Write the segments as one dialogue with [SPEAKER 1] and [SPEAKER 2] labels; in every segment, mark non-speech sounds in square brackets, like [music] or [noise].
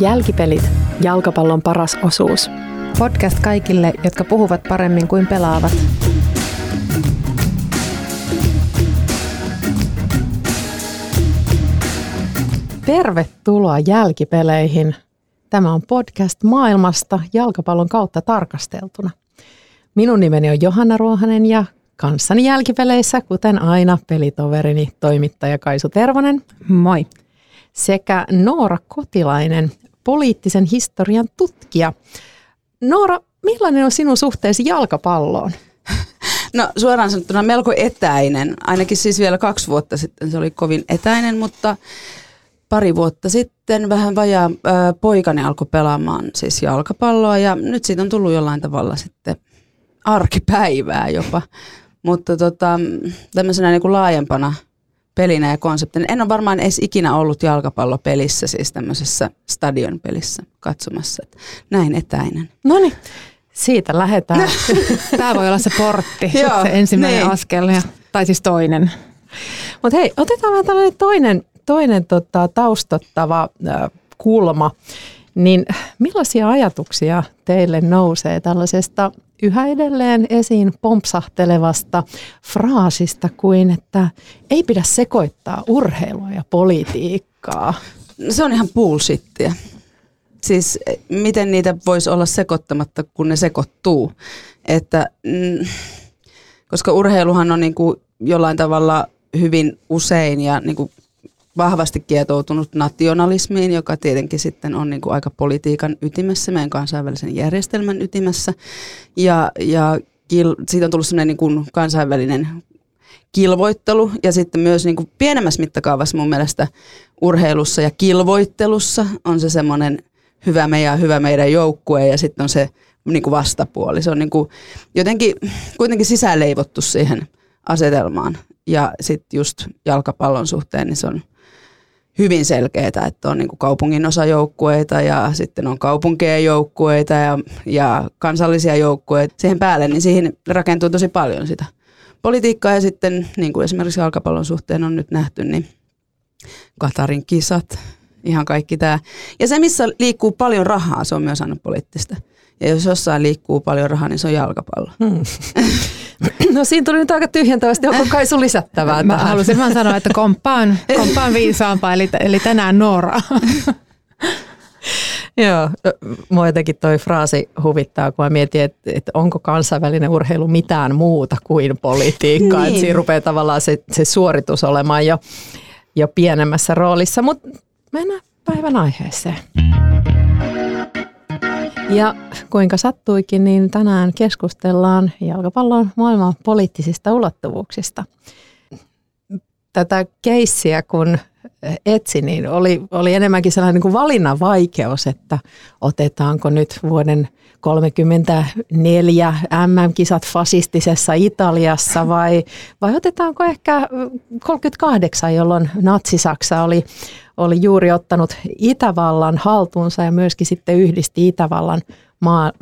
[SPEAKER 1] Jälkipelit, jalkapallon paras osuus.
[SPEAKER 2] Podcast kaikille, jotka puhuvat paremmin kuin pelaavat.
[SPEAKER 1] Tervetuloa jälkipeleihin. Tämä on podcast maailmasta jalkapallon kautta tarkasteltuna. Minun nimeni on Johanna Ruohanen ja kanssani jälkipeleissä, kuten aina, pelitoverini toimittaja Kaisu Tervonen.
[SPEAKER 2] Moi.
[SPEAKER 1] Sekä Noora Kotilainen, poliittisen historian tutkija. Noora, millainen on sinun suhteesi jalkapalloon?
[SPEAKER 3] No suoraan sanottuna melko etäinen. Ainakin siis vielä kaksi vuotta sitten se oli kovin etäinen, mutta pari vuotta sitten vähän vajaa poikani alkoi pelaamaan siis jalkapalloa ja nyt siitä on tullut jollain tavalla sitten arkipäivää jopa. Mutta tota, tämmöisenä niin kuin laajempana pelinä ja konseptina. En ole varmaan edes ikinä ollut jalkapallopelissä, siis tämmöisessä stadionpelissä katsomassa. Että näin etäinen.
[SPEAKER 1] No niin, siitä lähdetään. [laughs]
[SPEAKER 2] Tämä voi olla se portti,
[SPEAKER 3] Joo,
[SPEAKER 2] se ensimmäinen
[SPEAKER 3] niin.
[SPEAKER 2] askel, ja, tai siis toinen.
[SPEAKER 1] Mutta hei, otetaan vähän tällainen toinen, toinen tota, taustottava äh, kulma. Niin millaisia ajatuksia teille nousee tällaisesta yhä edelleen esiin pompsahtelevasta fraasista kuin, että ei pidä sekoittaa urheilua ja politiikkaa?
[SPEAKER 3] Se on ihan bullshittia. Siis eh, miten niitä voisi olla sekoittamatta, kun ne sekoittuu. Että, mm, koska urheiluhan on niin kuin jollain tavalla hyvin usein ja niin kuin vahvasti kietoutunut nationalismiin, joka tietenkin sitten on niin kuin aika politiikan ytimessä, meidän kansainvälisen järjestelmän ytimessä. Ja, ja kil, siitä on tullut sellainen niin kuin kansainvälinen kilvoittelu ja sitten myös niin kuin pienemmässä mittakaavassa mun mielestä urheilussa ja kilvoittelussa on se semmoinen hyvä meidän hyvä meidän joukkue ja sitten on se niin kuin vastapuoli. Se on niin kuin jotenkin kuitenkin sisäänleivottu siihen asetelmaan ja sitten just jalkapallon suhteen niin se on hyvin selkeää, että on niin kuin kaupungin osajoukkueita ja sitten on kaupunkien joukkueita ja, ja kansallisia joukkueita siihen päälle, niin siihen rakentuu tosi paljon sitä politiikkaa ja sitten niin kuin esimerkiksi jalkapallon suhteen on nyt nähty, niin Katarin kisat, ihan kaikki tämä. Ja se, missä liikkuu paljon rahaa, se on myös aina poliittista. Ja jos jossain liikkuu paljon rahaa, niin se on jalkapallo.
[SPEAKER 1] Hmm. [laughs] No siinä tuli nyt aika tyhjentävästi. Onko [laughs] kai sun lisättävää
[SPEAKER 2] Mä
[SPEAKER 1] tähän?
[SPEAKER 2] halusin vaan sanoa, että komppaan, komppaan viisaampaa, eli, eli tänään Noora. [laughs]
[SPEAKER 1] Joo, mua jotenkin toi fraasi huvittaa, kun mä mietin, että, että onko kansainvälinen urheilu mitään muuta kuin politiikkaa.
[SPEAKER 3] Niin.
[SPEAKER 1] Että siinä rupeaa tavallaan se, se suoritus olemaan jo, jo pienemmässä roolissa, mutta mennään päivän aiheeseen. Ja kuinka sattuikin, niin tänään keskustellaan jalkapallon maailman poliittisista ulottuvuuksista. Tätä keissiä kun etsin, niin oli, oli enemmänkin sellainen niin kuin valinnan vaikeus, että otetaanko nyt vuoden 34 MM-kisat fasistisessa Italiassa vai, vai otetaanko ehkä 38, jolloin Natsi-Saksa oli, oli juuri ottanut Itävallan haltuunsa ja myöskin sitten yhdisti Itävallan maa,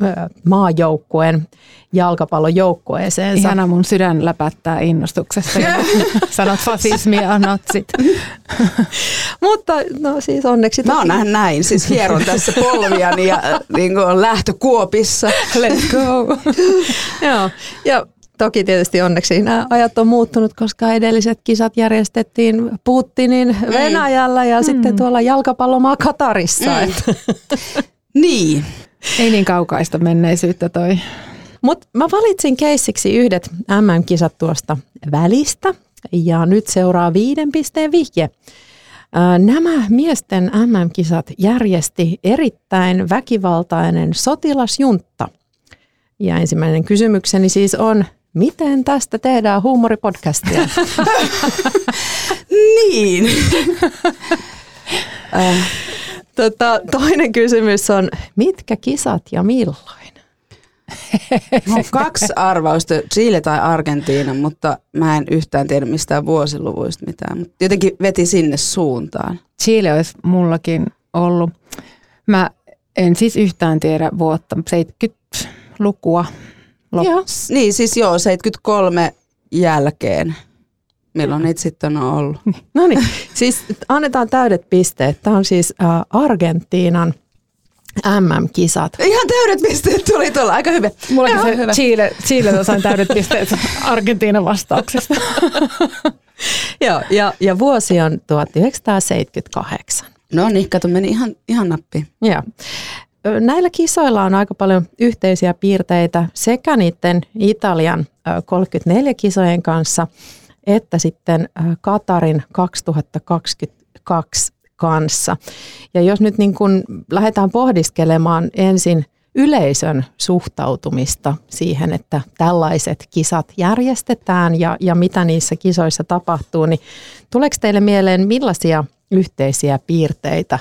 [SPEAKER 1] maajoukkueen jalkapallojoukkueeseensa.
[SPEAKER 2] Ihana mun sydän läpättää innostuksesta, [laughs] sanot fasismi ja natsit. [laughs]
[SPEAKER 1] Mutta no siis onneksi...
[SPEAKER 3] Mä oon nähnyt näin, siis hieron tässä [laughs] polviani ja äh, niin kuin on lähtökuopissa.
[SPEAKER 2] Let's go.
[SPEAKER 1] Joo, ja toki tietysti onneksi nämä ajat on muuttunut, koska edelliset kisat järjestettiin Putinin Venäjällä ja mm. sitten tuolla jalkapallomaa Katarissa.
[SPEAKER 3] Mm. Niin.
[SPEAKER 2] Ei niin kaukaista menneisyyttä toi.
[SPEAKER 1] Mutta mä valitsin keissiksi yhdet MM-kisat tuosta välistä ja nyt seuraa viiden pisteen vihje. Nämä miesten MM-kisat järjesti erittäin väkivaltainen sotilasjuntta. Ja ensimmäinen kysymykseni siis on, miten tästä tehdään huumoripodcastia? [laughs]
[SPEAKER 3] Niin. [laughs]
[SPEAKER 1] Tota, toinen kysymys on, mitkä kisat ja milloin?
[SPEAKER 3] Mulla on kaksi arvausta, Chile tai Argentiina, mutta mä en yhtään tiedä mistään vuosiluvuista mitään. Mutta jotenkin veti sinne suuntaan.
[SPEAKER 2] Chile olisi mullakin ollut. Mä en siis yhtään tiedä vuotta, 70-lukua. Lop-
[SPEAKER 1] Joo.
[SPEAKER 3] Niin, siis joo, 73 jälkeen. Milloin niitä sitten on ollut? [laughs]
[SPEAKER 1] No niin, siis annetaan täydet pisteet. Tämä on siis äh, Argentiinan MM-kisat.
[SPEAKER 3] Ihan täydet pisteet tuli tuolla, aika hyvä.
[SPEAKER 2] Mullakin
[SPEAKER 3] Joo,
[SPEAKER 2] se
[SPEAKER 3] hyvä.
[SPEAKER 2] Chile, Chile sain täydet [laughs] pisteet Argentiinan vastauksesta. [laughs]
[SPEAKER 1] Joo, ja, ja vuosi on 1978.
[SPEAKER 3] No niin, kato, meni ihan, ihan nappiin.
[SPEAKER 1] Joo. Näillä kisoilla on aika paljon yhteisiä piirteitä sekä niiden Italian ö, 34 kisojen kanssa, että sitten ö, Katarin 2022 kanssa. Ja jos nyt niin kun lähdetään pohdiskelemaan ensin yleisön suhtautumista siihen, että tällaiset kisat järjestetään ja, ja mitä niissä kisoissa tapahtuu, niin tuleeko teille mieleen millaisia yhteisiä piirteitä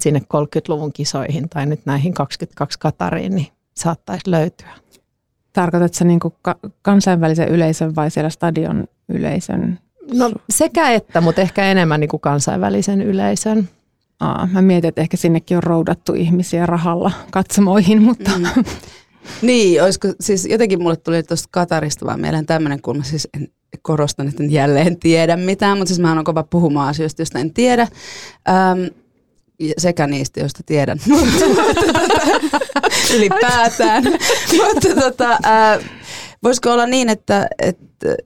[SPEAKER 1] sinne 30-luvun kisoihin tai nyt näihin 22 Katariin, niin saattaisi löytyä?
[SPEAKER 2] Tarkoitatko niin kansainvälisen yleisön vai siellä stadion yleisön?
[SPEAKER 1] No sekä että, mutta ehkä enemmän niin kuin kansainvälisen yleisön.
[SPEAKER 2] Aa, mä mietin, että ehkä sinnekin on roudattu ihmisiä rahalla katsomoihin, [laughs] mutta
[SPEAKER 3] Mm. Niin, olisiko, siis jotenkin mulle tuli tuosta Katarista vaan mieleen tämmöinen, kun mä siis en, korostan, että en jälleen tiedä mitään, mutta siis mä oon kova puhumaan asioista, joista en tiedä. Öm, sekä niistä, joista tiedän. [laughs] [laughs] Ylipäätään. mutta tota, ää, voisiko olla niin, että, että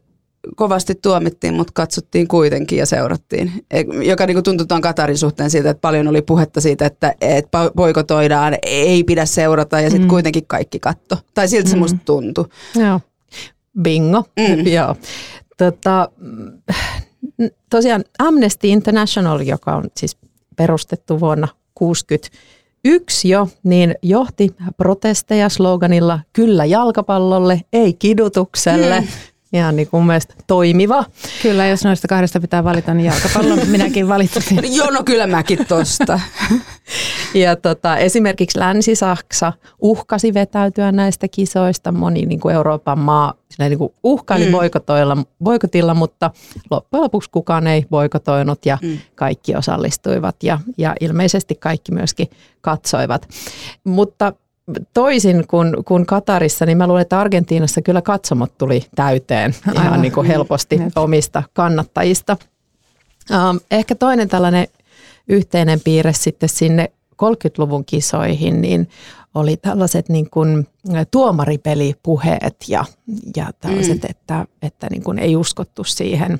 [SPEAKER 3] kovasti tuomittiin, mutta katsottiin kuitenkin ja seurattiin. E- Joka niin tuntui tuon Katarin suhteen siitä, että paljon oli puhetta siitä, että, että boikotoidaan, ei pidä seurata ja sitten
[SPEAKER 2] Mm.
[SPEAKER 3] kuitenkin kaikki katto. Tai siltä se
[SPEAKER 2] Mm.
[SPEAKER 3] musta tuntui.
[SPEAKER 1] Joo. Bingo.
[SPEAKER 3] Mm. [laughs]
[SPEAKER 1] Joo. Tota, mm, tosiaan Amnesty International, joka on siis perustettu vuonna 1961 jo, niin johti protesteja sloganilla kyllä jalkapallolle, ei kidutukselle.
[SPEAKER 3] Mm.
[SPEAKER 1] Ihan niin kuin mielestä toimiva.
[SPEAKER 2] kyllä jos noista kahdesta pitää valita, niin jalkapallon [laughs] minäkin valitsisin. [laughs]
[SPEAKER 3] Joo, no kyllä mäkin tosta. [laughs]
[SPEAKER 1] Ja tota, esimerkiksi Länsi-Saksa uhkasi vetäytyä näistä kisoista. Moni niin kuin Euroopan maa niin kuin uhkaili
[SPEAKER 3] Mm.
[SPEAKER 1] boikotoilla, boikotilla, mutta loppujen lopuksi kukaan ei boikotoinut ja
[SPEAKER 3] mm.
[SPEAKER 1] kaikki osallistuivat ja, ja ilmeisesti kaikki myöskin katsoivat. Mutta toisin kuin, kuin Katarissa, niin mä luulen, että Argentiinassa kyllä katsomot tuli täyteen [laughs] ihan
[SPEAKER 2] Aivan.
[SPEAKER 1] niin kuin helposti omista kannattajista. Um, ehkä toinen tällainen yhteinen piirre sitten sinne 30-luvun kisoihin, niin oli tällaiset niin kuin tuomaripelipuheet ja, ja tällaiset, mm. että, että niin kuin ei uskottu siihen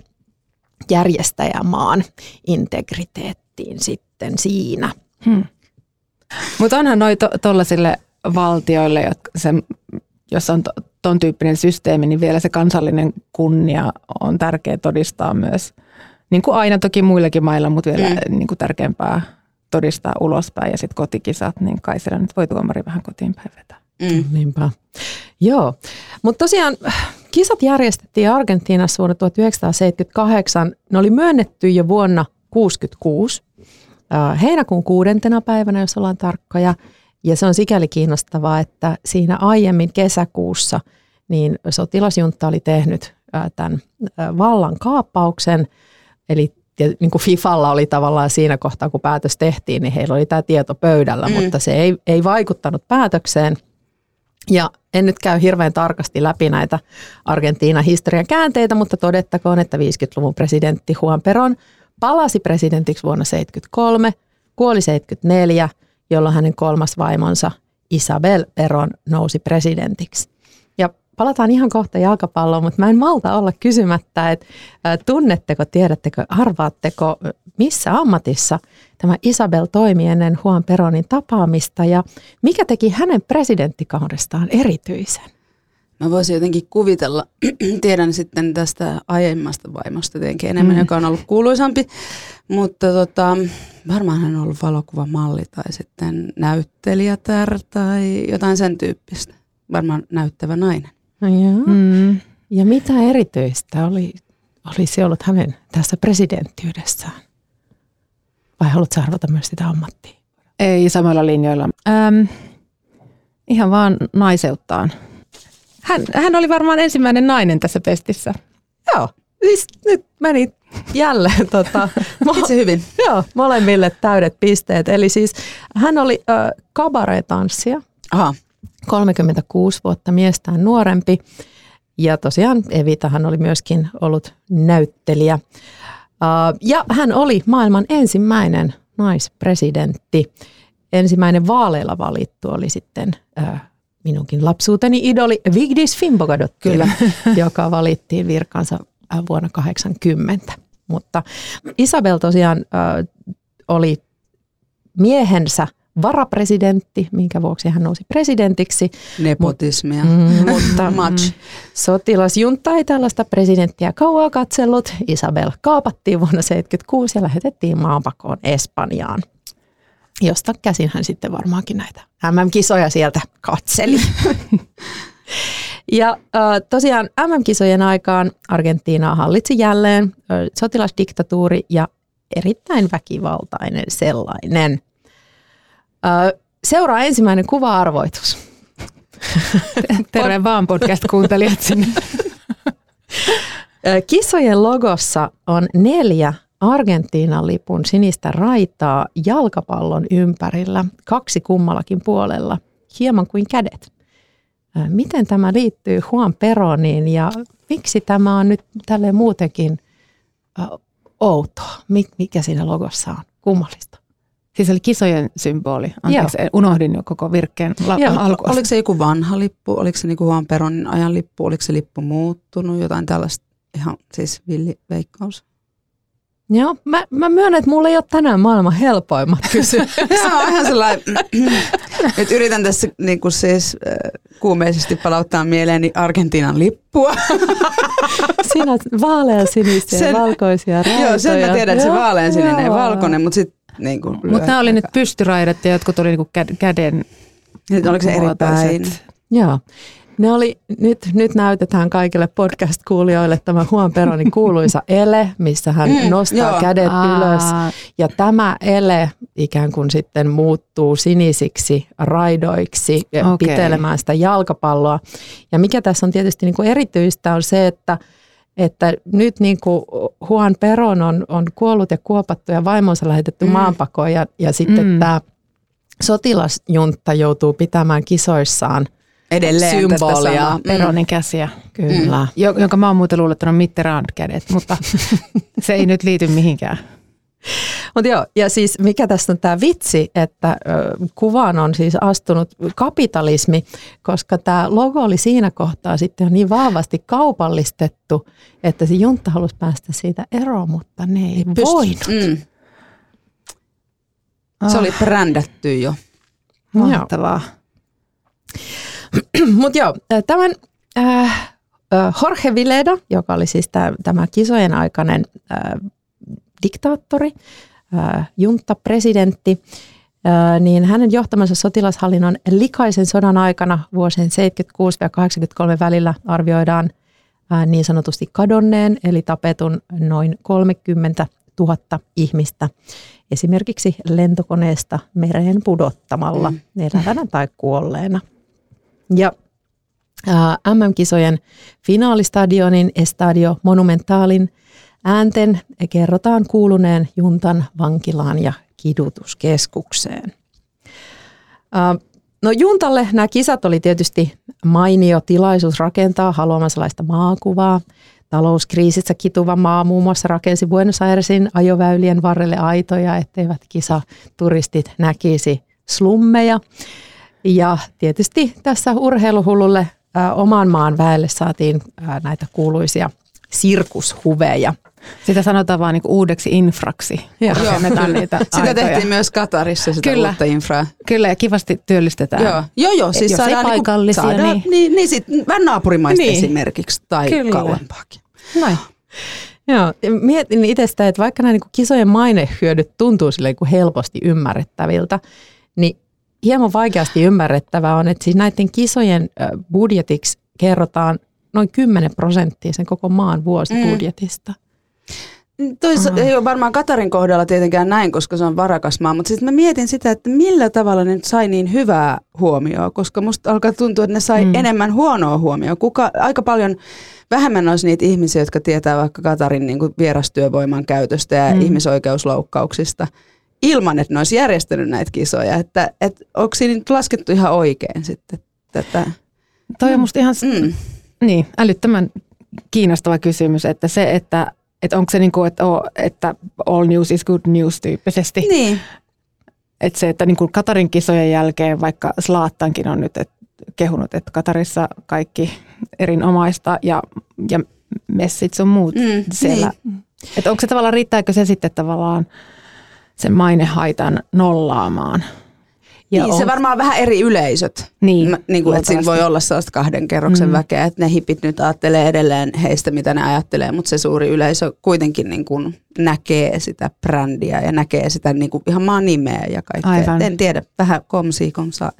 [SPEAKER 1] järjestäjämaan integriteettiin sitten siinä.
[SPEAKER 2] Hmm. Mutta onhan noi to, tollasille valtioille, jotka se, jos on to, ton tyyppinen systeemi, niin vielä se kansallinen kunnia on tärkeä todistaa myös. Niin kuin aina toki muillakin mailla, mutta vielä
[SPEAKER 3] Mm.
[SPEAKER 2] mm. niin kuin tärkeämpää todistaa ulospäin ja sitten kotikisat, niin kai siellä nyt voi tuomari vähän kotiin päin vetää.
[SPEAKER 3] Mm.
[SPEAKER 1] Niinpä. Joo, mutta tosiaan kisat järjestettiin Argentiinassa vuonna 1978. Ne oli myönnetty jo vuonna 1966, äh, heinäkuun kuudentena päivänä, jos ollaan tarkkoja. Ja se on sikäli kiinnostavaa, että siinä aiemmin kesäkuussa niin sotilasjunta oli tehnyt tämän vallan kaappauksen, eli niin kuin Fifalla oli tavallaan siinä kohtaa, kun päätös tehtiin, niin heillä oli tämä tieto pöydällä,
[SPEAKER 3] Mm.
[SPEAKER 1] mutta se ei, ei vaikuttanut päätökseen. Ja en nyt käy hirveän tarkasti läpi näitä Argentiinan historian käänteitä, mutta todettakoon, että 50-luvun presidentti Juan Perón palasi presidentiksi vuonna 73, kuoli 74, jolloin hänen kolmas vaimonsa Isabel Perón nousi presidentiksi. Ja palataan ihan kohta jalkapalloon, mutta mä en malta olla kysymättä, että tunnetteko, tiedättekö, arvaatteko, missä ammatissa tämä Isabel toimi ennen Juan Peronin tapaamista ja mikä teki hänen presidenttikaudestaan erityisen?
[SPEAKER 3] Mä voisin jotenkin kuvitella, [clears throat] tiedän sitten tästä aiemmasta vaimosta tietenkin enemmän, mm. Joka on ollut kuuluisampi, mutta tota, varmaan hän on ollut valokuvamalli tai sitten näyttelijätär tai jotain sen tyyppistä. Varmaan näyttävä nainen.
[SPEAKER 1] No joo.
[SPEAKER 2] Mm.
[SPEAKER 1] Ja mitä erityistä oli, olisi ollut hänen tässä presidenttiydessään? Vai haluatko arvata myös sitä ammattia?
[SPEAKER 2] Ei samalla linjoilla. Ähm, ihan vaan naiseuttaan. Hän, hän oli varmaan ensimmäinen nainen tässä pestissä.
[SPEAKER 1] Joo, siis nyt meni jälleen [laughs] tota,
[SPEAKER 3] Itse hyvin.
[SPEAKER 1] joo, molemmille täydet pisteet. Eli siis hän oli kabaretanssija,
[SPEAKER 3] Aha.
[SPEAKER 1] 36 vuotta miestään nuorempi. Ja tosiaan Evitahan oli myöskin ollut näyttelijä. Ja hän oli maailman ensimmäinen naispresidentti. Ensimmäinen vaaleilla valittu oli sitten minunkin lapsuuteni idoli Vigdis Finnbogadottir,
[SPEAKER 3] Kyllä. [laughs]
[SPEAKER 1] joka valittiin virkansa äh, vuonna 80. Mutta Isabel tosiaan uh, oli miehensä varapresidentti, minkä vuoksi hän nousi presidentiksi.
[SPEAKER 3] Nepotismia.
[SPEAKER 1] Mm, [laughs] mutta
[SPEAKER 3] Much.
[SPEAKER 1] sotilasjunta ei tällaista presidenttiä kauaa katsellut. Isabel kaapattiin vuonna 1976 ja lähetettiin maanpakoon Espanjaan, josta käsin hän sitten varmaankin näitä MM-kisoja sieltä katseli. [laughs] Ja tosiaan MM-kisojen aikaan Argentiina hallitsi jälleen sotilasdiktatuuri ja erittäin väkivaltainen sellainen. Seuraa ensimmäinen kuva-arvoitus. [laughs]
[SPEAKER 2] Terve vaan podcast-kuuntelijat sinne. [laughs]
[SPEAKER 1] Kissojen logossa on neljä Argentiinan lipun sinistä raitaa jalkapallon ympärillä, kaksi kummallakin puolella, hieman kuin kädet. Miten tämä liittyy Juan Peroniin ja miksi tämä on nyt tälle muutenkin outoa? Mik- Mikä siinä logossa on? Kummallista.
[SPEAKER 2] Siis oli kisojen symboli. Anteeksi, unohdin jo koko virkkeen la-
[SPEAKER 1] Joo.
[SPEAKER 2] alkua.
[SPEAKER 3] Oliko se joku vanha lippu? Oliko se niinku vaan Peronin ajan lippu? Oliko se lippu muuttunut? Jotain tällaista ihan siis villiveikkaus.
[SPEAKER 1] Joo, mä, mä myönnän, että mulla ei ole tänään maailman helpoimmat [laughs] kysymykset.
[SPEAKER 3] Se on ihan sellainen, [clears throat] nyt yritän tässä niin kuin siis kuumeisesti palauttaa mieleeni Argentiinan lippua. [laughs]
[SPEAKER 1] Siinä on vaaleansinisiä ja
[SPEAKER 3] Sen-
[SPEAKER 1] valkoisia raitoja.
[SPEAKER 3] Joo, sen mä tiedän, että se
[SPEAKER 1] Joo,
[SPEAKER 3] vaaleansininen ja
[SPEAKER 1] joo.
[SPEAKER 3] valkoinen, mutta sitten niin kuin
[SPEAKER 2] Mutta nämä oli nyt pystyraidat ja jotkut oli niinku kä- käden
[SPEAKER 3] Nyt oliko se eri päin?
[SPEAKER 1] Joo. Ne oli, nyt, nyt näytetään kaikille podcast-kuulijoille tämä Juan Peronin kuuluisa ele, missä hän
[SPEAKER 3] Mm,
[SPEAKER 1] mm, nostaa
[SPEAKER 3] joo.
[SPEAKER 1] kädet
[SPEAKER 2] Aa,
[SPEAKER 1] ylös. Ja tämä ele ikään kuin sitten muuttuu sinisiksi raidoiksi ja
[SPEAKER 2] Okei.
[SPEAKER 1] pitelemään sitä jalkapalloa. Ja mikä tässä on tietysti niin kuin erityistä on se, että että nyt niin kuin Juan Peron on, on kuollut ja kuopattu ja vaimonsa lähetetty
[SPEAKER 3] Mm.
[SPEAKER 1] maanpakoon ja, ja sitten
[SPEAKER 2] Mm.
[SPEAKER 1] mm. tämä sotilasjunta joutuu pitämään kisoissaan
[SPEAKER 3] Edelleen
[SPEAKER 1] Symbolia.
[SPEAKER 3] Mm.
[SPEAKER 2] Peronin käsiä,
[SPEAKER 1] Kyllä.
[SPEAKER 2] jo- jonka mä oon muuten luullut, että ne on Mitterrand kädet, mutta [laughs] se ei nyt liity mihinkään.
[SPEAKER 1] Mutta joo, ja siis mikä tässä on tämä vitsi, että kuvaan on siis astunut kapitalismi, koska tämä logo oli siinä kohtaa sitten niin vahvasti kaupallistettu, että se junta halusi päästä siitä eroon, mutta ne ei
[SPEAKER 3] Pyst-
[SPEAKER 1] voinut.
[SPEAKER 3] Mm. Se oli brändätty jo.
[SPEAKER 2] Mahtavaa. [clears throat]
[SPEAKER 1] Mutta joo, tämän äh, Jorge Vileda, joka oli siis tää, tämä kisojen aikainen äh, diktaattori, äh, junta-presidentti, äh, niin hänen johtamansa sotilashallinnon likaisen sodan aikana vuosien 76-83 välillä arvioidaan äh, niin sanotusti kadonneen, eli tapetun noin 30 000 ihmistä esimerkiksi lentokoneesta mereen pudottamalla,
[SPEAKER 3] mm.
[SPEAKER 1] elävänä tai kuolleena. Ja ää, MM-kisojen finaalistadionin Estadio Monumentalin äänten kerrotaan kuuluneen juntan vankilaan ja kidutuskeskukseen. Ää, No juntalle nämä kisat oli tietysti mainio tilaisuus rakentaa haluamansa maakuvaa. Talouskriisissä kituva maa muun muassa rakensi Buenos Airesin ajoväylien varrelle aitoja, etteivät kisaturistit näkisi slummeja. Ja tietysti tässä urheiluhullulle ää, oman maan väelle saatiin ää, näitä kuuluisia sirkushuveja.
[SPEAKER 2] Sitä sanotaan vaan niinku uudeksi infraksi.
[SPEAKER 1] Joo.
[SPEAKER 2] niitä
[SPEAKER 3] Sitä
[SPEAKER 2] aitoja.
[SPEAKER 3] tehtiin myös Katarissa, sitä
[SPEAKER 2] Kyllä.
[SPEAKER 3] uutta infraa.
[SPEAKER 2] Kyllä, ja kivasti työllistetään.
[SPEAKER 3] Joo, joo, joo siis
[SPEAKER 2] Jos ei
[SPEAKER 3] saadaan,
[SPEAKER 2] paikallisia,
[SPEAKER 3] niinku, saadaan
[SPEAKER 2] niin-
[SPEAKER 3] niin, niin sit, vähän naapurimaista
[SPEAKER 2] Niin.
[SPEAKER 3] niin. esimerkiksi tai
[SPEAKER 2] Kyllä.
[SPEAKER 3] Kyllä. kauempaakin.
[SPEAKER 2] Noin.
[SPEAKER 1] Joo, ja mietin itse sitä, että vaikka nämä niin kisojen mainehyödyt tuntuu silleen niin helposti ymmärrettäviltä, niin hieman vaikeasti ymmärrettävää on, että siis näiden kisojen budjetiksi kerrotaan noin 10 prosenttia sen koko maan vuosibudjetista. Mm.
[SPEAKER 3] Tois, mm. ei ole varmaan Katarin kohdalla tietenkään näin, koska se on varakas maa, mutta sitten mä mietin sitä, että millä tavalla ne sai niin hyvää huomioon, koska musta alkaa tuntua, että ne sai mm. enemmän huonoa huomioon. Kuka, aika paljon vähemmän olisi niitä ihmisiä, jotka tietää vaikka Katarin niin kuin vierastyövoiman käytöstä ja mm. ihmisoikeusloukkauksista ilman, että ne olisi järjestänyt näitä kisoja. Että, että onko siinä nyt laskettu ihan oikein sitten tätä?
[SPEAKER 2] Toi on musta ihan mm. niin, älyttömän kiinnostava kysymys, että se, että että onko se niin kuin, että, että all news is good news tyyppisesti.
[SPEAKER 3] Niin.
[SPEAKER 2] Että se, että niin kuin Katarin kisojen jälkeen, vaikka Slaattankin on nyt et, kehunut, että Katarissa kaikki erinomaista ja, ja messit sun muut mm, siellä. Niin. Että onko se tavallaan, riittääkö se sitten tavallaan sen mainehaitan nollaamaan?
[SPEAKER 3] Ja niin, on... se varmaan vähän eri yleisöt. Niin, niin kuin, että siinä voi olla sellaista kahden kerroksen mm. väkeä, että ne hipit nyt ajattelee edelleen heistä, mitä ne ajattelee, mutta se suuri yleisö kuitenkin niin kuin näkee sitä brändiä ja näkee sitä niin kuin ihan maan nimeä ja kaikkea. Aivan. En tiedä, vähän komsi komsaa.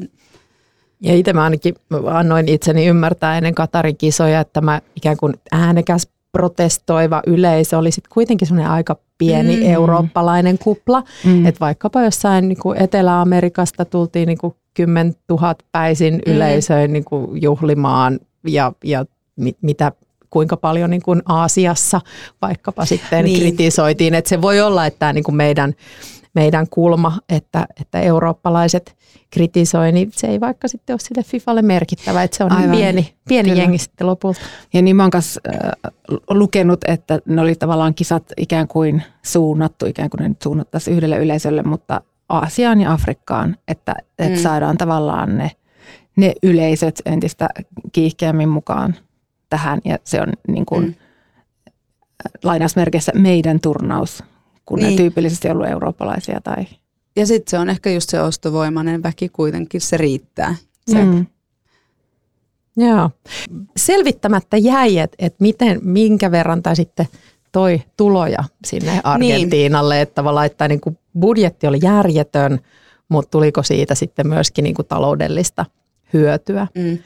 [SPEAKER 1] Ja itse mä ainakin annoin itseni ymmärtää ennen Katarin kisoja, että mä ikään kuin äänekäs protestoiva yleisö oli sitten kuitenkin semmoinen aika pieni mm. eurooppalainen kupla. Mm. Että vaikkapa jossain niin kuin Etelä-Amerikasta tultiin niin kuin 10 000 päisin mm. yleisöön niin kuin juhlimaan ja, ja mit, mitä kuinka paljon niin kuin Aasiassa vaikkapa sitten niin. kritisoitiin. Että se voi olla, että tämä niin kuin meidän, meidän kulma, että, että eurooppalaiset kritisoi, niin se ei vaikka sitten ole sille FIFAlle merkittävä, että se on niin pieni, pieni jengi sitten lopulta.
[SPEAKER 2] Ja niin mä oon kanssa äh, lukenut, että ne oli tavallaan kisat ikään kuin suunnattu, ikään kuin ne nyt suunnattaisiin yhdelle yleisölle, mutta Aasiaan ja Afrikkaan, että, että mm. saadaan tavallaan ne, ne yleisöt entistä kiihkeämmin mukaan tähän ja se on niin kuin, mm. lainausmerkeissä meidän turnaus, kun niin. ne tyypillisesti ollut eurooppalaisia tai
[SPEAKER 3] ja sitten se on ehkä just se ostovoimainen väki kuitenkin, se riittää. Se. Mm.
[SPEAKER 1] Joo. Selvittämättä jäi, että et miten, minkä verran tai sitten toi tuloja sinne niin. Argentiinalle, niin. että tavallaan että niin kuin budjetti oli järjetön, mutta tuliko siitä sitten myöskin niin kuin taloudellista hyötyä. Mm.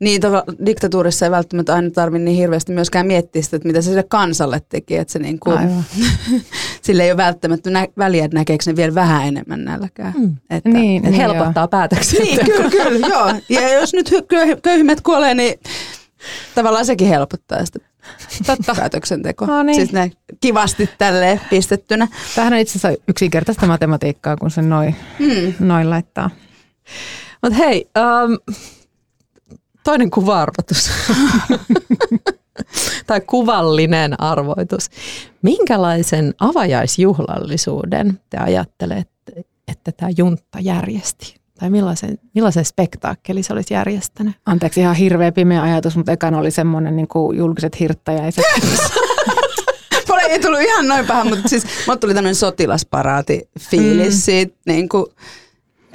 [SPEAKER 3] Niin, tova, diktatuurissa ei välttämättä aina tarvitse niin hirveästi myöskään miettiä sitä, että mitä se sille kansalle teki. Että se niin kuin, [laughs] sille ei ole välttämättä nä- väliä, että näkeekö ne vielä vähän enemmän nälkää. Mm.
[SPEAKER 1] Että, niin, että niin helpottaa joo. päätöksiä.
[SPEAKER 3] Niin, kyllä, [laughs] kyllä, joo. Ja jos nyt köyhimmät kuolee, niin tavallaan sekin helpottaa sitä Totta. [laughs] päätöksenteko. No niin. Siis ne kivasti tälleen pistettynä.
[SPEAKER 2] Tämähän on itse asiassa yksinkertaista matematiikkaa, kun se noin mm. noi laittaa.
[SPEAKER 1] Mutta hei, um, toinen kuva-arvotus. [laughs] tai kuvallinen arvoitus. Minkälaisen avajaisjuhlallisuuden te ajattelette, että tämä juntta järjesti? Tai millaisen, millaisen spektaakkeli se olisi järjestänyt?
[SPEAKER 2] Anteeksi, ihan hirveä pimeä ajatus, mutta ekan oli semmoinen niin kuin julkiset hirttäjäiset. [laughs]
[SPEAKER 3] Mulle ei tullut ihan noin paha, mutta siis mulle tuli tämmöinen sotilasparaati fiilis mm. siitä, niin kuin,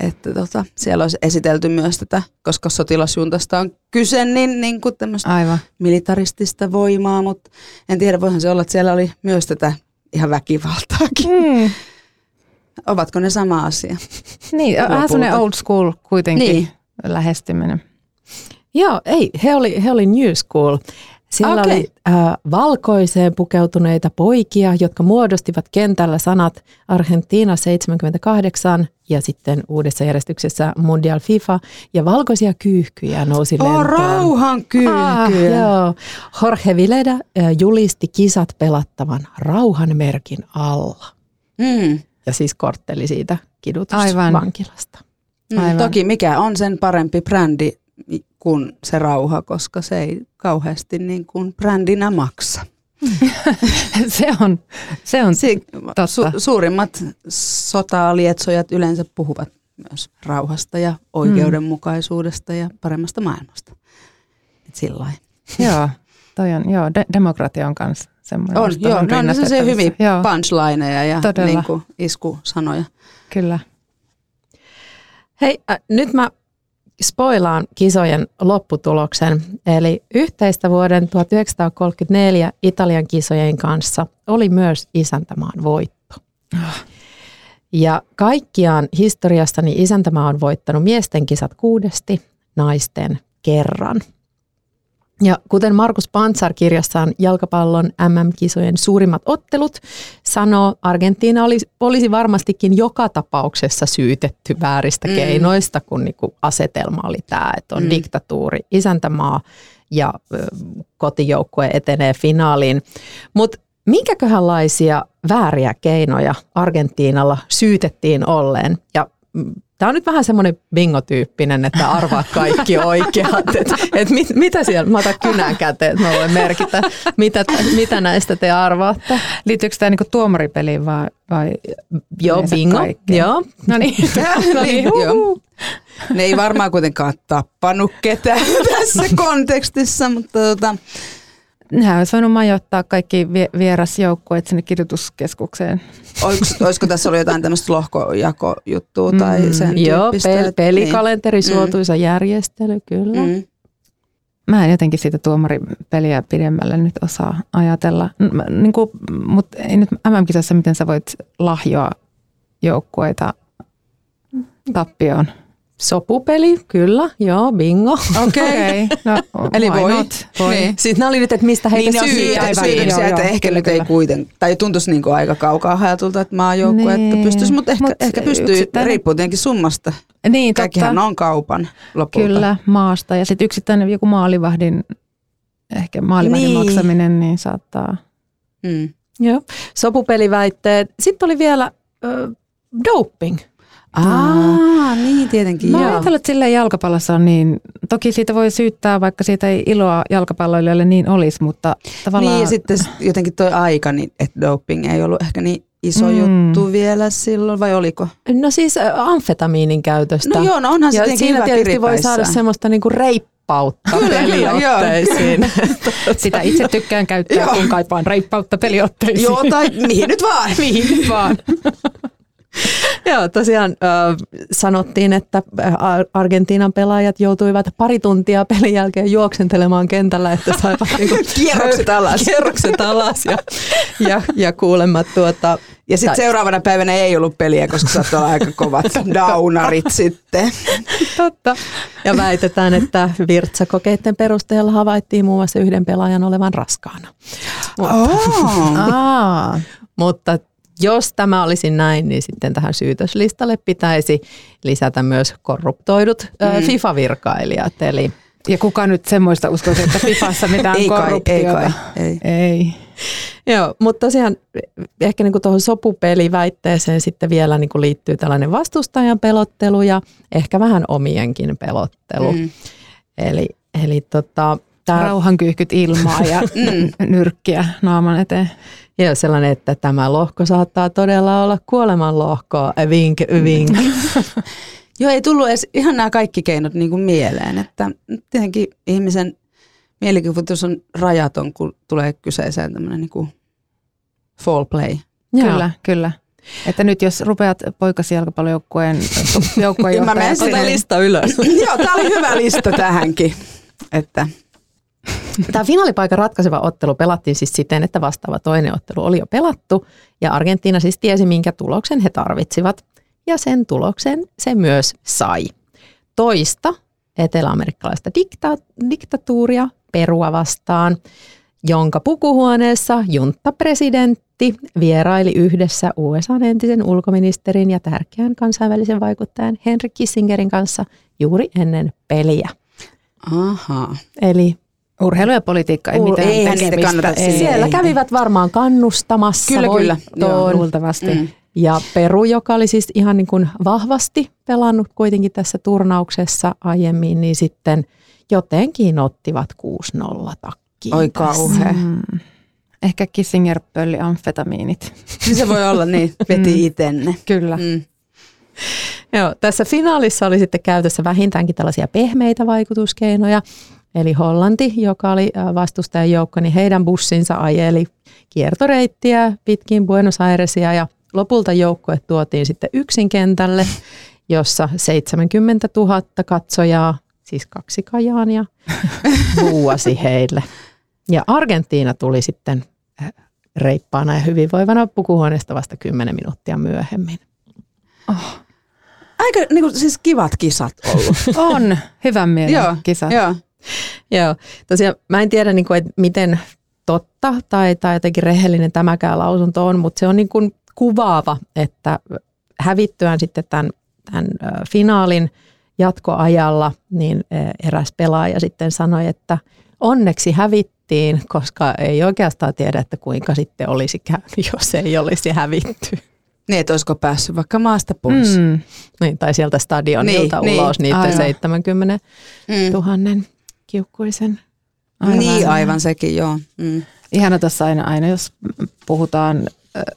[SPEAKER 3] että tota, siellä olisi esitelty myös tätä, koska sotilasjuntasta on kyse, niin, niin kuin tämmöistä Aivan. militaristista voimaa, mutta en tiedä, voihan se olla, että siellä oli myös tätä ihan väkivaltaakin. Mm. Ovatko ne sama asia?
[SPEAKER 2] Niin, vähän sellainen old school kuitenkin niin. lähestyminen.
[SPEAKER 1] Joo, ei, he oli, he oli new school. Siellä okay. oli äh, valkoiseen pukeutuneita poikia, jotka muodostivat kentällä sanat Argentiina 78 ja sitten uudessa järjestyksessä Mundial FIFA ja valkoisia kyyhkyjä nousi lentoon.
[SPEAKER 3] Oh, rauhan kyyhkyjä. Ah,
[SPEAKER 1] joo. Jorge Vileda äh, julisti kisat pelattavan rauhan merkin alla. Mm. Ja siis kortteli siitä kidutusvankilasta.
[SPEAKER 3] Mm, Aivan. Toki mikä on sen parempi brändi kuin se rauha, koska se ei kauheasti niin kuin brändinä maksa. [laughs]
[SPEAKER 2] se on, se on si- totta. Su-
[SPEAKER 3] suurimmat sotalietsojat yleensä puhuvat myös rauhasta ja oikeudenmukaisuudesta ja paremmasta maailmasta. Et sillä
[SPEAKER 2] Joo, toi on, joo, de- demokratia on kanssa semmoinen.
[SPEAKER 3] On, joo, no on se hyviä punchlineja ja niin kuin iskusanoja.
[SPEAKER 2] Kyllä.
[SPEAKER 1] Hei, äh, nyt mä spoilaan kisojen lopputuloksen. Eli yhteistä vuoden 1934 Italian kisojen kanssa oli myös isäntämaan voitto. Ja kaikkiaan historiassani isäntämaa on voittanut miesten kisat kuudesti, naisten kerran. Ja kuten Markus Pantsar kirjassaan jalkapallon MM-kisojen suurimmat ottelut sanoo, Argentiina olisi, olisi varmastikin joka tapauksessa syytetty vääristä mm. keinoista, kun niinku asetelma oli tämä, että on mm. diktatuuri, isäntämaa ja ö, kotijoukkue etenee finaaliin. Mutta minkäköhänlaisia vääriä keinoja Argentiinalla syytettiin olleen? Ja mm, Tämä on nyt vähän semmoinen bingotyyppinen, että arvaa kaikki [laughs] oikeat. Et, et mit, mitä siellä, mä otan kynän käteen, että mä voin merkitä, mitä, mitä näistä te arvaatte.
[SPEAKER 2] Liittyykö tämä niinku tuomaripeliin vai, vai
[SPEAKER 1] Joo, bingo. Kaikkeen? Joo.
[SPEAKER 2] No niin. [laughs] no niin. Joo.
[SPEAKER 3] Ne ei varmaan kuitenkaan tappanut ketään tässä kontekstissa, mutta tota,
[SPEAKER 2] Nehän olisi voinut majoittaa kaikki vierasjoukkueet sinne kirjoituskeskukseen.
[SPEAKER 3] Olisiko, olisiko tässä ollut jotain tämmöistä lohkojakojuttua tai mm, sen
[SPEAKER 1] Joo, pel- pelikalenteri, niin. suotuisa mm. järjestely, kyllä. Mm.
[SPEAKER 2] Mä en jotenkin siitä tuomaripeliä pidemmälle nyt osaa ajatella. Niin kuin, mutta ei nyt MM-kisassa, miten sä voit lahjoa joukkueita tappioon.
[SPEAKER 1] Sopupeli, kyllä, joo, bingo.
[SPEAKER 3] Okei. [laughs] Okay. No, Eli voi. Not? voi. Niin.
[SPEAKER 1] Sitten oli nyt, että mistä heitä
[SPEAKER 3] niin, syytetään. Syytöksiä, että ehkä kyllä, nyt kyllä. ei kuiten, tai tuntuisi niin kuin aika kaukaa hajatulta, että maajoukkue, niin. että pystyisi, mutta ehkä, Mut ehkä pystyy, yksittäinen... riippuu tietenkin summasta.
[SPEAKER 2] Niin,
[SPEAKER 3] Kaikkihan totta. on kaupan lopulta.
[SPEAKER 2] Kyllä, maasta. Ja sitten yksittäinen joku maalivahdin, ehkä maalivahdin niin. maksaminen, niin saattaa.
[SPEAKER 1] Mm. Joo, sopupeliväitteet. Sitten oli vielä äh, doping.
[SPEAKER 3] Aa, niin tietenkin.
[SPEAKER 2] Mä ajattelen, että sille jalkapallossa on niin, toki siitä voi syyttää, vaikka siitä ei iloa jalkapalloilijoille niin olisi, mutta tavallaan...
[SPEAKER 3] Niin ja sitten jotenkin toi aika, niin, että doping ei ollut ehkä niin iso mm. juttu vielä silloin, vai oliko?
[SPEAKER 1] No siis amfetamiinin käytöstä.
[SPEAKER 3] No joo, no onhan
[SPEAKER 1] ja siinä tietysti voi saada semmoista niinku reippautta peliotteisiin. [laughs]
[SPEAKER 2] Sitä itse tykkään käyttää, kun kaipaan reippautta peliotteisiin.
[SPEAKER 3] Joo, tai mihin nyt vaan.
[SPEAKER 2] mihin nyt vaan. [laughs] [laughs]
[SPEAKER 1] Joo, tosiaan äh, sanottiin, että Argentiinan pelaajat joutuivat pari tuntia pelin jälkeen juoksentelemaan kentällä, että saivat [laughs] niinku
[SPEAKER 3] kierrokset [laughs] alas.
[SPEAKER 1] kierrokset alas ja, ja, ja kuulemma tuota,
[SPEAKER 3] ja sitten seuraavana päivänä ei ollut peliä, koska saattoi olla aika kovat daunarit sitten.
[SPEAKER 1] Totta. Ja väitetään, että virtsakokeiden perusteella havaittiin muun muassa yhden pelaajan olevan raskaana. Mutta, oh. mutta jos tämä olisi näin, niin sitten tähän syytöslistalle pitäisi lisätä myös korruptoidut mm. FIFA-virkailijat. Eli
[SPEAKER 2] ja kuka nyt semmoista uskoisi, että Fifassa mitään [laughs] ei korruptiota?
[SPEAKER 3] Kai, ei kai, ei.
[SPEAKER 2] ei.
[SPEAKER 1] Joo, mutta tosiaan ehkä niin tuohon sopupeliväitteeseen sitten vielä niin kuin liittyy tällainen vastustajan pelottelu ja ehkä vähän omienkin pelottelu. Mm. Eli, eli tota,
[SPEAKER 2] tää... Rauhankyyhkyt ilmaa ja [laughs] mm. nyrkkiä naaman eteen.
[SPEAKER 1] Joo, sellainen, että tämä lohko saattaa todella olla kuoleman lohko, vink, vink. [laughs]
[SPEAKER 3] Joo, ei tullut edes ihan nämä kaikki keinot niin kuin mieleen, että tietenkin ihmisen mielikuvitus on rajaton, kun tulee kyseeseen tämmöinen niin kuin fall play.
[SPEAKER 2] Kyllä, Joo. kyllä. Että nyt jos rupeat poikasi jalkapallojoukkueen [laughs] joukkueen
[SPEAKER 3] johtajan... Mä menen lista ylös. [laughs] Joo, tämä oli hyvä lista tähänkin. Että [laughs]
[SPEAKER 1] Tämä finaalipaikan ratkaiseva ottelu pelattiin siis siten, että vastaava toinen ottelu oli jo pelattu ja Argentiina siis tiesi, minkä tuloksen he tarvitsivat. Ja sen tuloksen se myös sai. Toista eteläamerikkalaista dikta- diktatuuria perua vastaan, jonka pukuhuoneessa junttapresidentti vieraili yhdessä USA entisen ulkoministerin ja tärkeän kansainvälisen vaikuttajan Henry Kissingerin kanssa juuri ennen peliä.
[SPEAKER 3] Aha.
[SPEAKER 1] Eli
[SPEAKER 2] Urheilu ja politiikka ei Ur- mitään
[SPEAKER 3] niitä kannata.
[SPEAKER 1] Ei, Siellä ei, kävivät varmaan kannustamassa
[SPEAKER 3] kyllä.
[SPEAKER 2] Kyllä, Joo, luultavasti. Mm.
[SPEAKER 1] Ja Peru, joka oli siis ihan niin kuin vahvasti pelannut kuitenkin tässä turnauksessa aiemmin, niin sitten jotenkin ottivat 6-0 takkiin
[SPEAKER 3] Oi kauhea. Mm.
[SPEAKER 2] Ehkä Kissinger pölli amfetamiinit.
[SPEAKER 3] Niin se voi olla niin, [laughs] veti mm. itenne.
[SPEAKER 2] Kyllä. Mm.
[SPEAKER 1] Joo, tässä finaalissa oli sitten käytössä vähintäänkin tällaisia pehmeitä vaikutuskeinoja. Eli Hollanti, joka oli vastustajan joukko, niin heidän bussinsa ajeli kiertoreittiä pitkin Buenos Airesia ja lopulta joukkue tuotiin sitten yksin kentälle, jossa 70 000 katsojaa, siis kaksi kajaania, [laughs] vuosi heille. Ja Argentiina tuli sitten reippaana ja hyvinvoivana pukuhuoneesta vasta 10 minuuttia myöhemmin.
[SPEAKER 3] Oh. Aika niin kuin, siis kivat kisat ollut. [laughs]
[SPEAKER 2] On, hyvän mielen
[SPEAKER 3] joo,
[SPEAKER 2] kisat.
[SPEAKER 3] Joo. [laughs]
[SPEAKER 1] Joo, tosiaan mä en tiedä, niin kuin, että miten totta tai, tai jotenkin rehellinen tämäkään lausunto on, mutta se on niin kuin kuvaava, että hävittyään sitten tämän, tämän finaalin jatkoajalla, niin eräs pelaaja sitten sanoi, että onneksi hävittiin, koska ei oikeastaan tiedä, että kuinka sitten olisi käynyt, [laughs] jos ei olisi hävitty.
[SPEAKER 3] Niin, että olisiko päässyt vaikka maasta pois. Mm.
[SPEAKER 1] Niin, tai sieltä stadionilta niin, ulos niin, niiden aivan. 70 000 mm. Kiukkuisen.
[SPEAKER 3] Aivan. Niin, aivan sekin, joo. Mm.
[SPEAKER 2] Ihana tässä aina, aina, jos puhutaan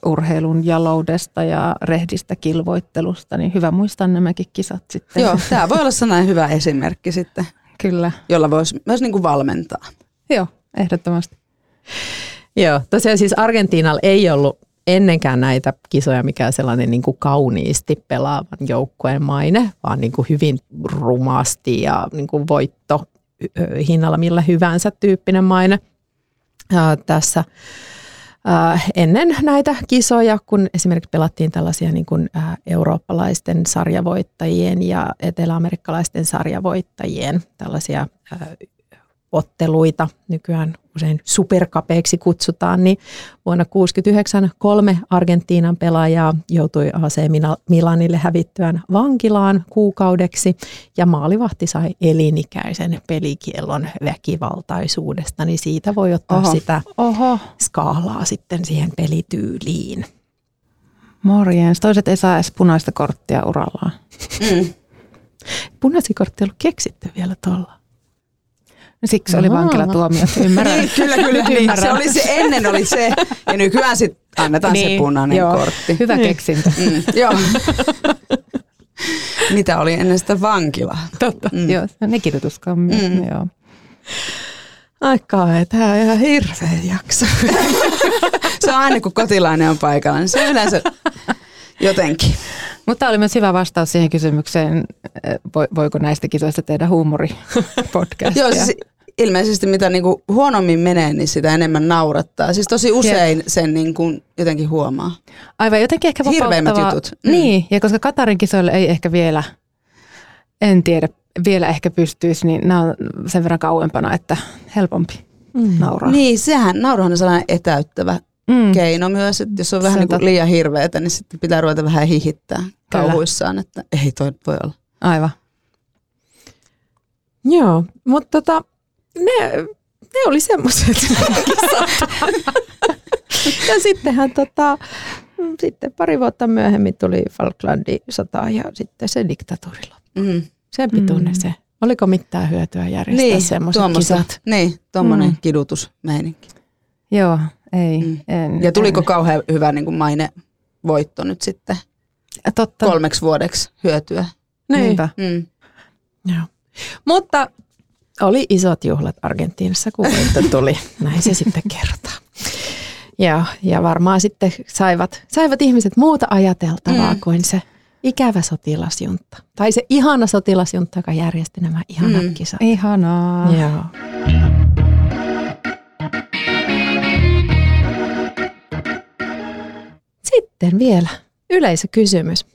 [SPEAKER 2] urheilun jaloudesta ja rehdistä kilvoittelusta, niin hyvä muistaa nämäkin kisat sitten.
[SPEAKER 3] Joo, tämä voi olla sellainen hyvä esimerkki sitten.
[SPEAKER 2] Kyllä.
[SPEAKER 3] Jolla voisi myös niin kuin valmentaa.
[SPEAKER 2] Joo, ehdottomasti.
[SPEAKER 1] Joo, tosiaan siis Argentiinalla ei ollut ennenkään näitä kisoja mikään sellainen niin kuin kauniisti pelaavan joukkueen maine, vaan niin kuin hyvin rumasti ja niin kuin voitto hinnalla millä hyvänsä tyyppinen maine. Tässä ennen näitä kisoja, kun esimerkiksi pelattiin tällaisia niin kuin, eurooppalaisten sarjavoittajien ja eteläamerikkalaisten sarjavoittajien tällaisia otteluita, nykyään usein superkapeiksi kutsutaan, niin vuonna 1969 kolme Argentiinan pelaajaa joutui AC Milanille hävittyään vankilaan kuukaudeksi ja maalivahti sai elinikäisen pelikiellon väkivaltaisuudesta, niin siitä voi ottaa Oho. sitä Oho. skaalaa sitten siihen pelityyliin.
[SPEAKER 2] Morjens. Toiset ei saa edes punaista korttia urallaan. Mm.
[SPEAKER 1] Punaisia korttia ei ollut keksitty vielä tuolla.
[SPEAKER 2] Siksi oli vankilatuomio, ymmärrän. [laughs]
[SPEAKER 3] niin, kyllä, kyllä. Niin, se oli se, ennen oli se, ja nykyään sitten annetaan niin, se punainen joo, kortti.
[SPEAKER 2] Hyvä niin. keksintö. Mm,
[SPEAKER 3] joo. [laughs] Mitä oli ennen sitä vankilaa.
[SPEAKER 2] Totta, mm. joo. Ne kirjoituskammia, mm. joo.
[SPEAKER 1] Aikaa, tämä on ihan hirveä jakso. [laughs]
[SPEAKER 3] se on aina kun kotilainen on paikalla, niin se on yleensä jotenkin.
[SPEAKER 2] Mutta oli myös hyvä vastaus siihen kysymykseen, voiko näistä kisoista tehdä huumoripodcastia.
[SPEAKER 3] Joo, siis ilmeisesti mitä niinku huonommin menee, niin sitä enemmän naurattaa. Siis tosi usein yeah. sen niinku jotenkin huomaa.
[SPEAKER 2] Aivan, jotenkin ehkä
[SPEAKER 3] Hirveimmät jutut.
[SPEAKER 2] Mm. Niin, ja koska Katarin kisoille ei ehkä vielä, en tiedä, vielä ehkä pystyisi, niin nämä on sen verran kauempana, että helpompi mm. nauraa.
[SPEAKER 3] Niin, sehän, naurahan on sellainen etäyttävä mm. keino myös, että jos on vähän niin kuin liian hirveätä, niin sitten pitää ruveta vähän hihittää kauhuissaan, että ei toi voi olla.
[SPEAKER 2] Aivan.
[SPEAKER 1] Joo, mutta tota, ne, ne oli semmoiset [laughs] [laughs] ja sittenhän tota, sitten pari vuotta myöhemmin tuli Falklandin sota ja sitten se diktatuuri Mm. Sen pituinen mm. se. Oliko mitään hyötyä järjestää niin, semmoiset kisat?
[SPEAKER 3] Niin, tuommoinen mm. kidutusmeininki.
[SPEAKER 2] Joo, ei. Mm. En,
[SPEAKER 3] ja tuliko en. kauhean hyvä niin kuin maine voitto nyt sitten Totta. kolmeksi vuodeksi hyötyä?
[SPEAKER 1] Niin. Mm. Joo. Mutta oli isot juhlat Argentiinassa, kun voitto tuli. Näin se sitten kertaa. Ja, ja varmaan sitten saivat, saivat ihmiset muuta ajateltavaa mm. kuin se ikävä sotilasjunta. Tai se ihana sotilasjunta, joka järjesti nämä ihanat mm. kisat.
[SPEAKER 2] Ihanaa.
[SPEAKER 1] Joo. Sitten vielä yleisökysymys.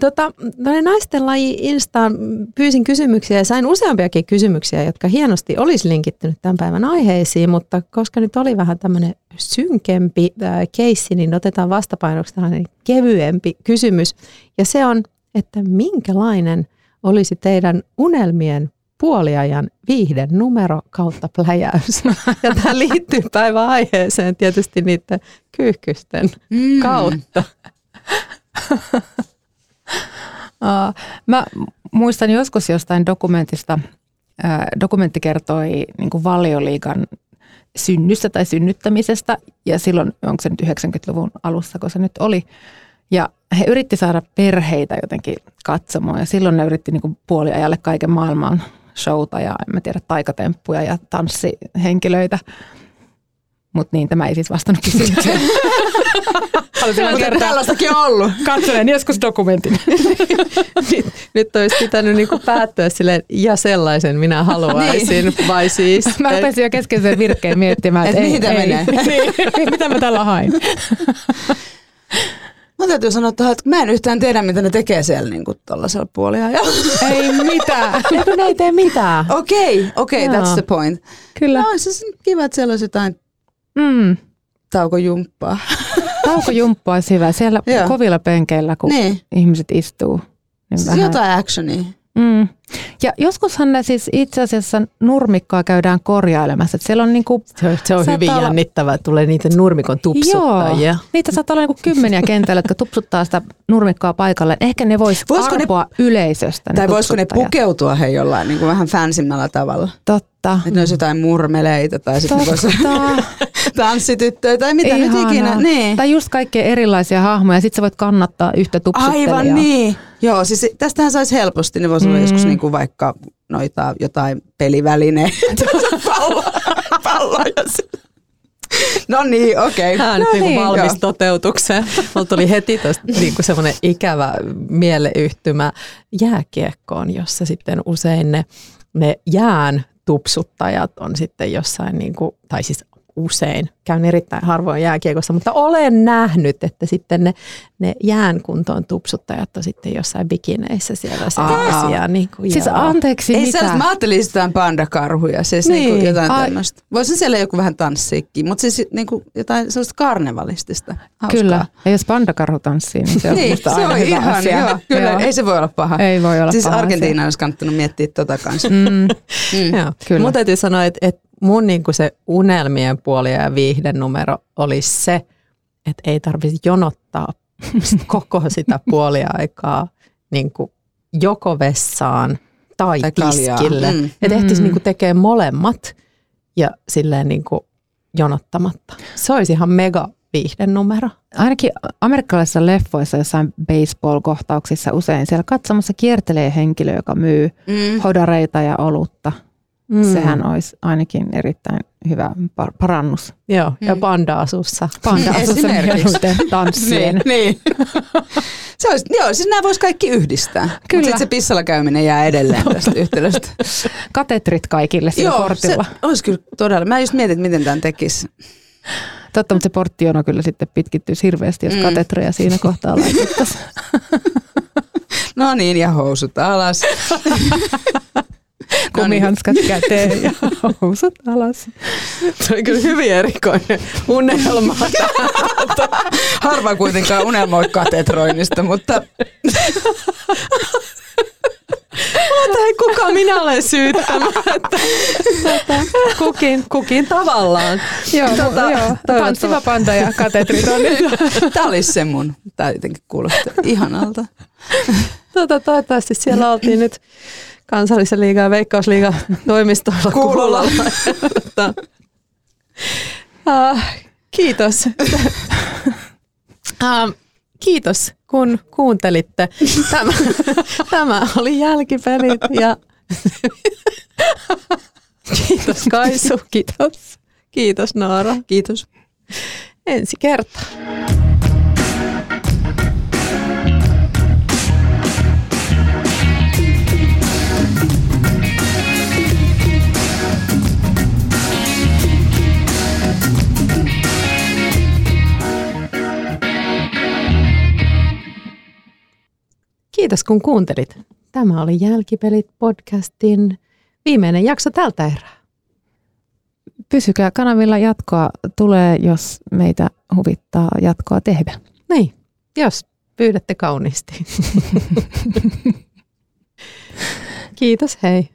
[SPEAKER 1] Tota, naisten laji Instaan pyysin kysymyksiä ja sain useampiakin kysymyksiä, jotka hienosti olisi linkittynyt tämän päivän aiheisiin, mutta koska nyt oli vähän tämmöinen synkempi äh, keissi, niin otetaan vastapainoksi tällainen kevyempi kysymys. Ja se on, että minkälainen olisi teidän unelmien puoliajan viihden numero kautta pläjäys. Ja tämä liittyy päivän aiheeseen tietysti niiden kyyhkysten mm. kautta. [laughs]
[SPEAKER 2] Mä muistan joskus jostain dokumentista, dokumentti kertoi niin kuin valioliigan synnystä tai synnyttämisestä ja silloin, onko se nyt 90-luvun alussa, kun se nyt oli. Ja he yritti saada perheitä jotenkin katsomaan ja silloin ne yritti niin puoliajalle kaiken maailman showta ja en mä tiedä taikatemppuja ja tanssihenkilöitä. Mutta niin, tämä ei siis vastannut kysymykseen. [laughs]
[SPEAKER 3] Mutta tällaistakin on ollut.
[SPEAKER 2] Katselen joskus dokumentin. [laughs]
[SPEAKER 1] nyt, nyt olisi pitänyt niinku päättyä silleen, ja sellaisen minä haluaisin, niin. vai siis? [laughs]
[SPEAKER 2] Mä rupesin jo kesken sen virkkeen miettimään, että
[SPEAKER 3] et ei, mihin ei,
[SPEAKER 2] menee. niin, mitä mä tällä hain.
[SPEAKER 3] Mä täytyy sanoa tuohon, että mä en yhtään tiedä, mitä ne tekee siellä niin kuin tuollaisella puoliajalla.
[SPEAKER 2] Ei mitään. [laughs]
[SPEAKER 1] Eikö ne ei tee mitään?
[SPEAKER 3] Okei, okei,
[SPEAKER 1] Joo.
[SPEAKER 3] that's the point.
[SPEAKER 2] Kyllä.
[SPEAKER 3] No, se on kiva, että siellä olisi jotain
[SPEAKER 2] Mm.
[SPEAKER 3] taukojumppaa. [laughs]
[SPEAKER 2] Taukojumppa olisi hyvä. Siellä
[SPEAKER 3] Joo.
[SPEAKER 2] kovilla penkeillä, kun
[SPEAKER 3] niin,
[SPEAKER 2] ihmiset istuu. Niin
[SPEAKER 3] siis
[SPEAKER 2] vähän.
[SPEAKER 3] jotain actionia.
[SPEAKER 2] Mm. Ja joskushan ne siis itse asiassa nurmikkaa käydään korjailemassa. Että siellä on niinku,
[SPEAKER 1] Se on, se on hyvin
[SPEAKER 2] olla-
[SPEAKER 1] jännittävää, että tulee niitä nurmikon tupsuttajia.
[SPEAKER 2] Joo, niitä saattaa olla niinku kymmeniä kentällä, jotka tupsuttaa sitä nurmikkaa paikalle. Ehkä ne vois
[SPEAKER 3] Voisiko ne-
[SPEAKER 2] arpoa yleisöstä. Ne
[SPEAKER 3] Tai voisiko ne pukeutua he jollain niin kuin vähän fansimmällä tavalla?
[SPEAKER 2] Totta.
[SPEAKER 3] Että ne olisi jotain murmeleita tai sitten voisi [laughs] tanssityttöjä tai mitä nyt
[SPEAKER 2] Ihanaa.
[SPEAKER 3] ikinä. Niin.
[SPEAKER 2] Tai just kaikkea erilaisia hahmoja. Sitten sä voit kannattaa yhtä tupsuttelijaa.
[SPEAKER 3] Aivan niin. Joo, siis tästähän saisi helposti. Ne voisi olla
[SPEAKER 2] Mm.
[SPEAKER 3] joskus niin kuin vaikka noita jotain pelivälineitä. [laughs] [laughs] palloja. palloja. No niin, okei.
[SPEAKER 1] Tämä on nyt
[SPEAKER 2] No
[SPEAKER 1] niinku
[SPEAKER 2] niin.
[SPEAKER 1] valmis
[SPEAKER 3] Joo.
[SPEAKER 1] toteutukseen. Mulla tuli heti tuosta [laughs] niinku semmoinen ikävä mieleyhtymä jääkiekkoon, jossa sitten usein ne, ne jään tupsuttajat on sitten jossain, niinku, tai siis usein, käyn erittäin harvoin jääkiekossa, mutta olen nähnyt, että sitten ne, ne jään kuntoon tupsuttajat on sitten jossain bikineissä siellä sellaisia. Niinku,
[SPEAKER 2] Siis
[SPEAKER 1] joo.
[SPEAKER 2] anteeksi,
[SPEAKER 3] Ei
[SPEAKER 2] mitä?
[SPEAKER 3] sellaista, mä ajattelin jotain pandakarhuja, siis niin.
[SPEAKER 1] Niin.
[SPEAKER 3] niinku jotain
[SPEAKER 2] Ai.
[SPEAKER 3] tämmöistä. Voisin siellä joku vähän tanssiikin, mutta siis niinku jotain sellaista karnevalistista. Hauskaa.
[SPEAKER 2] Kyllä. Ja jos pandakarhu tanssii, niin se on
[SPEAKER 3] Niin,
[SPEAKER 2] musta
[SPEAKER 3] se
[SPEAKER 2] aina
[SPEAKER 3] on
[SPEAKER 2] hyvä
[SPEAKER 3] ihan,
[SPEAKER 2] asia.
[SPEAKER 3] joo, kyllä,
[SPEAKER 2] Joo.
[SPEAKER 3] ei se voi olla paha.
[SPEAKER 2] Ei voi olla
[SPEAKER 3] Siis
[SPEAKER 2] paha
[SPEAKER 3] Argentiina olisi kannattanut miettiä tota kanssa.
[SPEAKER 2] Mm.
[SPEAKER 3] Mm.
[SPEAKER 1] Joo.
[SPEAKER 2] Kyllä.
[SPEAKER 1] Mun täytyy sanoa, että, että mun niinku se unelmien puoli ja numero olisi se, että ei tarvitsisi jonottaa [laughs] koko sitä puoliaikaa niinku joko vessaan tai,
[SPEAKER 3] Tai
[SPEAKER 1] tiskille.
[SPEAKER 3] Mm.
[SPEAKER 1] Että ehtiisi
[SPEAKER 2] Mm.
[SPEAKER 1] niinku tekee molemmat ja silleen niinku jonottamatta. Se olisi ihan mega viihden numero.
[SPEAKER 2] Ainakin amerikkalaisissa leffoissa jossain baseball-kohtauksissa usein siellä katsomassa kiertelee henkilö, joka myy
[SPEAKER 3] Mm.
[SPEAKER 2] hodareita ja olutta.
[SPEAKER 1] Mm.
[SPEAKER 2] Sehän olisi ainakin erittäin hyvä par- parannus.
[SPEAKER 1] Joo, ja
[SPEAKER 3] Mm.
[SPEAKER 1] panda-asussa. [laughs]
[SPEAKER 2] Panda-asussa mieluiten tanssien. [laughs]
[SPEAKER 3] Niin, niin. se olisi, joo, siis nämä voisi kaikki yhdistää. Kyllä. Mutta sitten se pissalla käyminen jää edelleen tästä [laughs] yhtälöstä.
[SPEAKER 2] Katetrit kaikille sillä
[SPEAKER 3] joo,
[SPEAKER 2] portilla.
[SPEAKER 3] se olisi kyllä todella. Mä just mietin, että miten tämän tekisi.
[SPEAKER 2] Totta, mutta se porttijono kyllä sitten pitkittyisi hirveästi, jos
[SPEAKER 3] mm.
[SPEAKER 2] katetreja siinä kohtaa laitettaisiin.
[SPEAKER 3] No niin, ja housut alas. [laughs]
[SPEAKER 2] Kumihanskat käteen ja [laughs] housut alas.
[SPEAKER 1] Se oli kyllä hyvin erikoinen unelma. [laughs]
[SPEAKER 3] Harva kuitenkaan unelmoi katetroinnista, mutta
[SPEAKER 1] Mutta hei, kuka minä olen tota, kukin, kukin tavallaan.
[SPEAKER 2] Joo,
[SPEAKER 1] Tota,
[SPEAKER 2] joo. tanssiva panda ja katetrit on nyt.
[SPEAKER 3] tämä olisi se mun. Tämä jotenkin kuulostaa ihanalta.
[SPEAKER 1] Tota, toivottavasti siellä oltiin nyt kansallisen liigan ja veikkausliigan [laughs] toimistolla
[SPEAKER 3] Kuulolla. [laughs]
[SPEAKER 1] ah, kiitos. [laughs] Ah, kiitos, kun kuuntelitte. Tämä, tämä oli jälkipelit ja kiitos Kaisu. Kiitos. Kiitos Noora.
[SPEAKER 3] Kiitos.
[SPEAKER 1] Ensi kertaa. Kiitos kun kuuntelit. Tämä oli Jälkipelit podcastin viimeinen jakso tältä erää.
[SPEAKER 2] Pysykää kanavilla jatkoa tulee, jos meitä huvittaa jatkoa tehdä.
[SPEAKER 1] Niin, jos pyydätte kauniisti. [laughs] Kiitos, hei.